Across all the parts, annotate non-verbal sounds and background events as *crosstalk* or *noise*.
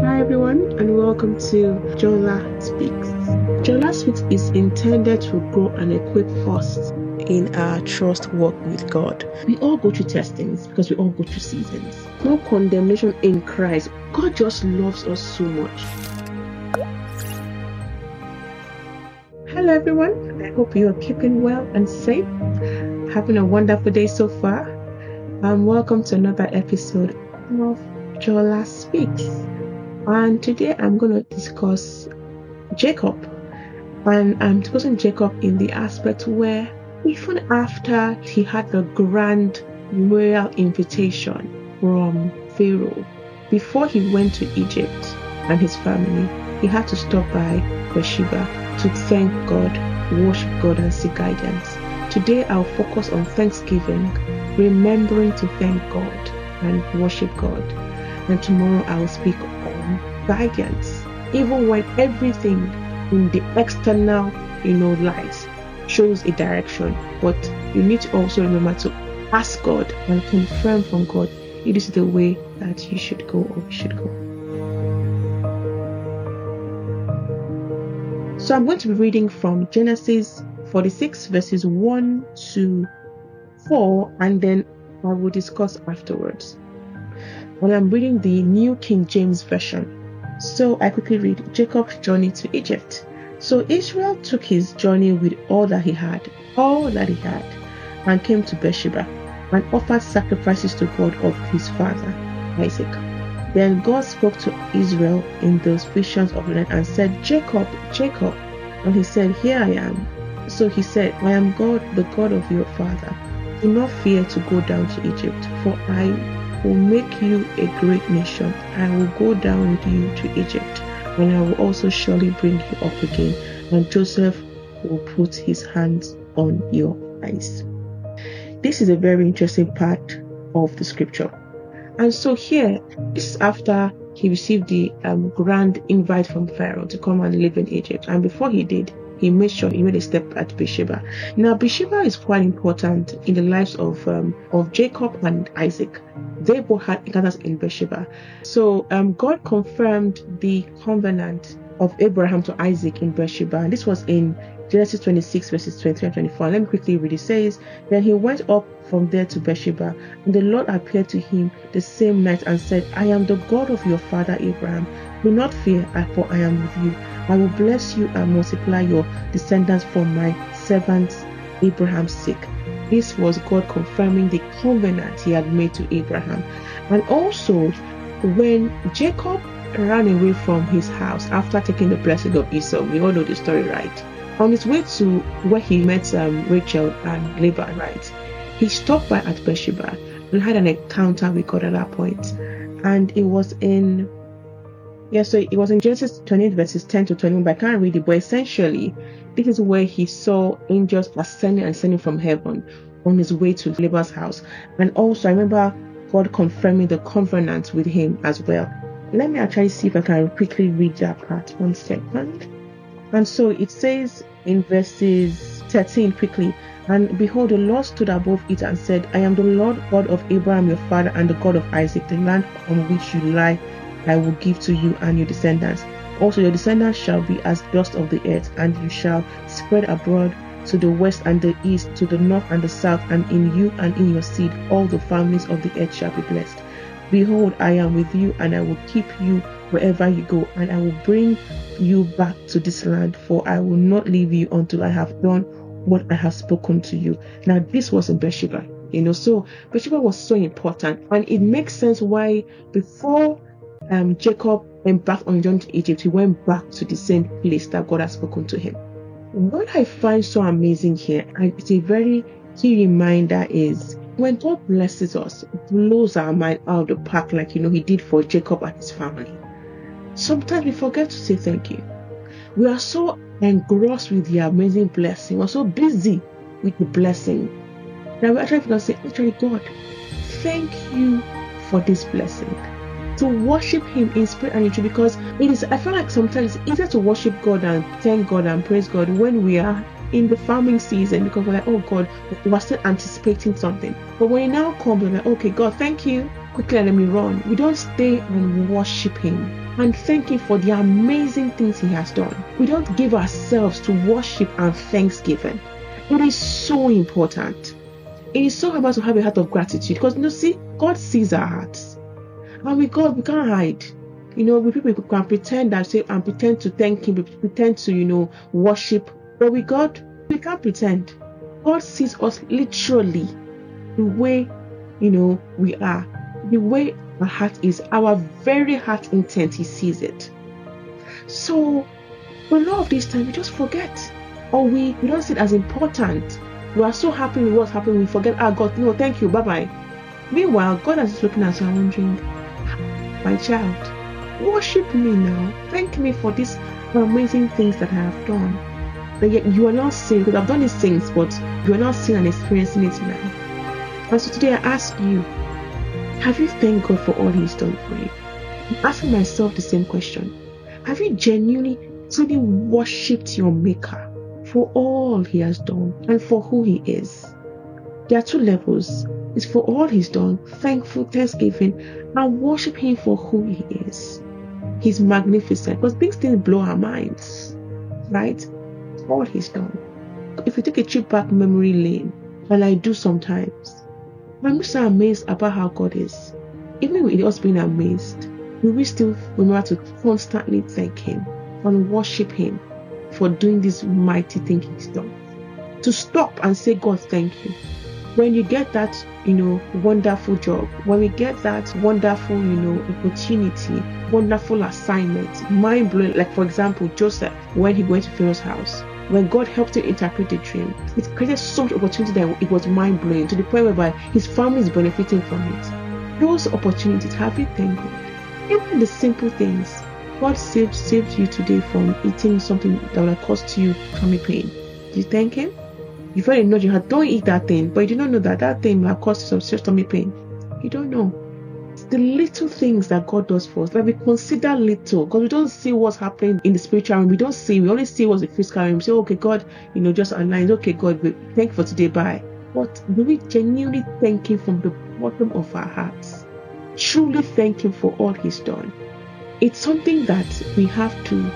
Hi everyone and welcome to Jola Speaks. Jola Speaks is intended to grow and equip us in our trust walk with God. We all go through testings because we all go through seasons. No condemnation in Christ. God just loves us so much. Hello everyone. I hope you are keeping well and safe. Having a wonderful day so far. And welcome to another episode of Jola Speaks. And today I'm going to discuss Jacob. And I'm discussing Jacob in the aspect where even after he had the grand royal invitation from Pharaoh, before he went to Egypt and his family, he had to stop by Beersheba to thank God, worship God, and seek guidance. Today I'll focus on thanksgiving, remembering to thank God and worship God. And tomorrow I'll speak on guidance, even when everything in the external, you know, lies shows a direction. But you need to also remember to ask God and confirm from God it is the way that you should go or we should go. So I'm going to be reading from Genesis 46 verses 1 to 4 and then I will discuss afterwards. And I'm reading the New King James Version. So I quickly read Jacob's journey to Egypt. So Israel took his journey with all that he had, all that he had, and came to Beersheba and offered sacrifices to God of his father, Isaac. Then God spoke to Israel in those visions of the night and said, Jacob, Jacob. And he said, Here I am. So he said, I am God, the God of your father. Do not fear to go down to Egypt, for I will make you a great nation. I will go down with you to Egypt, and I will also surely bring you up again. And Joseph will put his hands on your eyes. This is a very interesting part of the scripture. And so here, this is after he received the um, grand invite from Pharaoh to come and live in Egypt. And before he did, he made sure he made a step at Beersheba. Now, Beersheba is quite important in the lives of um, of Jacob and Isaac. They both had encounters in Beersheba. So um, God confirmed the covenant of Abraham to Isaac in Beersheba. And this was in Genesis 26, verses 23 and 24. Let me quickly read. It says, Then he went up from there to Beersheba, and the Lord appeared to him the same night and said, I am the God of your father Abraham. Do not fear, for I am with you. I will bless you and multiply your descendants for my servant Abraham's sake. This was God confirming the covenant he had made to Abraham. And also, when Jacob ran away from his house after taking the blessing of Esau, we all know the story, right? On his way to where he met um, Rachel and Laban, right? He stopped by at Beersheba and had an encounter with God at that point. And it was in yeah, so it was in Genesis 28 verses 10 to 21, but I can't read it. But essentially, this is where he saw angels ascending and ascending from heaven on his way to Laban's house. And also, I remember God confirming the covenant with him as well. Let me actually see if I can quickly read that part. One second. And so it says in verses 13 quickly, and behold, the Lord stood above it and said, I am the Lord God of Abraham your father and the God of Isaac, the land on which you lie I will give to you and your descendants. Also, your descendants shall be as dust of the earth, and you shall spread abroad to the west and the east, to the north and the south, and in you and in your seed all the families of the earth shall be blessed. Behold, I am with you, and I will keep you wherever you go, and I will bring you back to this land, for I will not leave you until I have done what I have spoken to you. Now, this was in Beersheba, you know, so Beersheba was so important, and it makes sense why before um, Jacob went back on journey to Egypt, he went back to the same place that God has spoken to him. What I find so amazing here, and it's a very key reminder, is when God blesses us, blows our mind out of the park, like you know He did for Jacob and his family. Sometimes we forget to say thank you. We are so engrossed with the amazing blessing, we're so busy with the blessing that we actually forget to say, actually, God, thank you for this blessing to worship Him in spirit and in truth because it is, I feel like sometimes it's easier to worship God and thank God and praise God when we are in the farming season because we're like, oh God, we're still anticipating something. But when it now comes, we're like, okay, God, thank you. Quickly let me run. We don't stay and worship Him. and thank Him for the amazing things He has done. We don't give ourselves to worship and thanksgiving. It is so important. It is so important to have a heart of gratitude because you know, see, God sees our hearts. And with God, we can't hide. You know, people can pretend that say and pretend to thank Him, pretend to, you know, worship. But with God, we can't pretend. God sees us literally the way, you know, we are, the way our heart is, our very heart intent, He sees it. So, a lot of this time, we just forget, or we, we don't see it as important. We are so happy with what's happening, we forget, ah, God, no, thank you, bye bye. Meanwhile, God is looking at you and wondering, my child, worship me now. Thank me for these amazing things that I have done. But yet you are not seeing, because I've done these things, but you are not seeing and experiencing it now. And so today I ask you, have you thanked God for all He's done for you? I'm asking myself the same question. Have you genuinely, truly worshipped your Maker for all He has done and for who He is? There are two levels. It's for all He's done, thankful, thanksgiving, and worship Him for who He is. He's magnificent because things didn't blow our minds, right? All He's done. If we take a trip back memory lane, and I do sometimes, I'm so amazed about how God is. Even with us being amazed, we will still remember to constantly thank Him and worship Him for doing this mighty thing He's done. To stop and say, God, thank you. When you get that, you know, wonderful job, when we get that wonderful, you know, opportunity, wonderful assignment, mind blowing, like for example, Joseph, when he went to Pharaoh's house, when God helped him interpret the dream, it created so much opportunity that it was mind blowing to the point whereby his family is benefiting from it. Those opportunities, have you thanked God? Even the simple things. God saved saved you today from eating something that have caused you tummy pain. Did you thank Him? You felt a nudge you had, don't eat that thing, but you did not know that that thing have caused you some serious tummy pain. You don't know the little things that God does for us that we consider little because we don't see what's happening in the spiritual realm. We don't see, we only see what's the physical realm. We say, okay, God, you know, just aligns. Okay, God, thank you for today. Bye. But do we genuinely thank Him from the bottom of our hearts? Truly thank Him for all He's done. It's something that we have to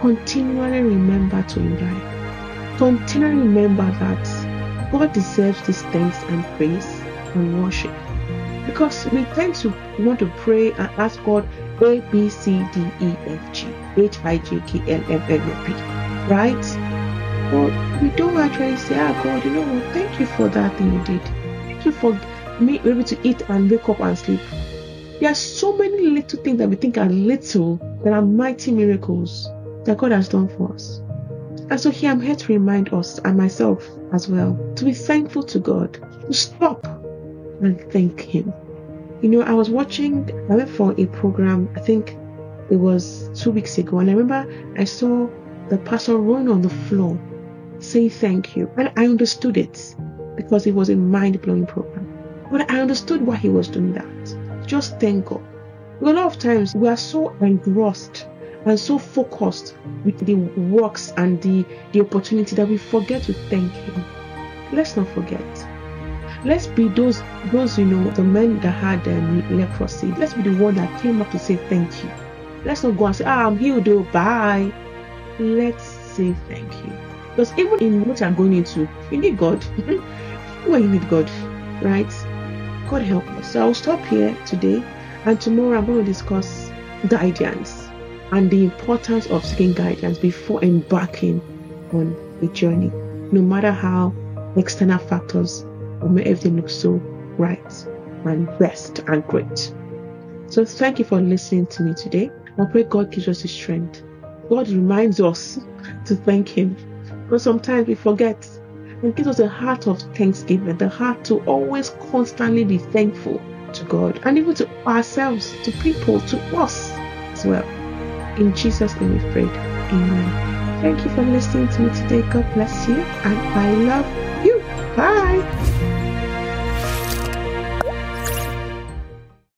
continually remember to imbibe. Continually remember that God deserves this thanks and praise and worship because we tend to want to pray and ask God A, B, C, D, E, F, G, H, I, J, K, L, M, N, O, P, right? But we don't actually say, Ah, God, you know? Thank you for that thing you did. Thank you for me able to eat and wake up and sleep. There are so many little things that we think are little that are mighty miracles that God has done for us. And so here I'm here to remind us and myself as well to be thankful to God, to stop and thank Him. You know, I was watching, I went for a program, I think it was two weeks ago, and I remember I saw the pastor rolling on the floor saying thank you. And I understood it because it was a mind blowing program. But I understood why he was doing that. Just thank God. A lot of times we are so engrossed and so focused with the works and the, the opportunity that we forget to thank Him. Let's not forget. Let's be those, those you know, the men that had um, leprosy. Let's be the one that came up to say thank you. Let's not go and say, ah, I'm healed, though, bye. Let's say thank you. Because even in what I'm going into, you need God. *laughs* Where you need God, right? God help us. So I'll stop here today, and tomorrow I'm going to discuss guidance and the importance of seeking guidance before embarking on a journey, no matter how external factors will make everything look so right and best and great. So thank you for listening to me today. I pray God gives us the strength. God reminds us to thank Him. But sometimes we forget and gives us a heart of thanksgiving, the heart to always constantly be thankful to God and even to ourselves, to people, to us as well. In Jesus' name we pray. Amen. Thank you for listening to me today. God bless you and I love you. Bye.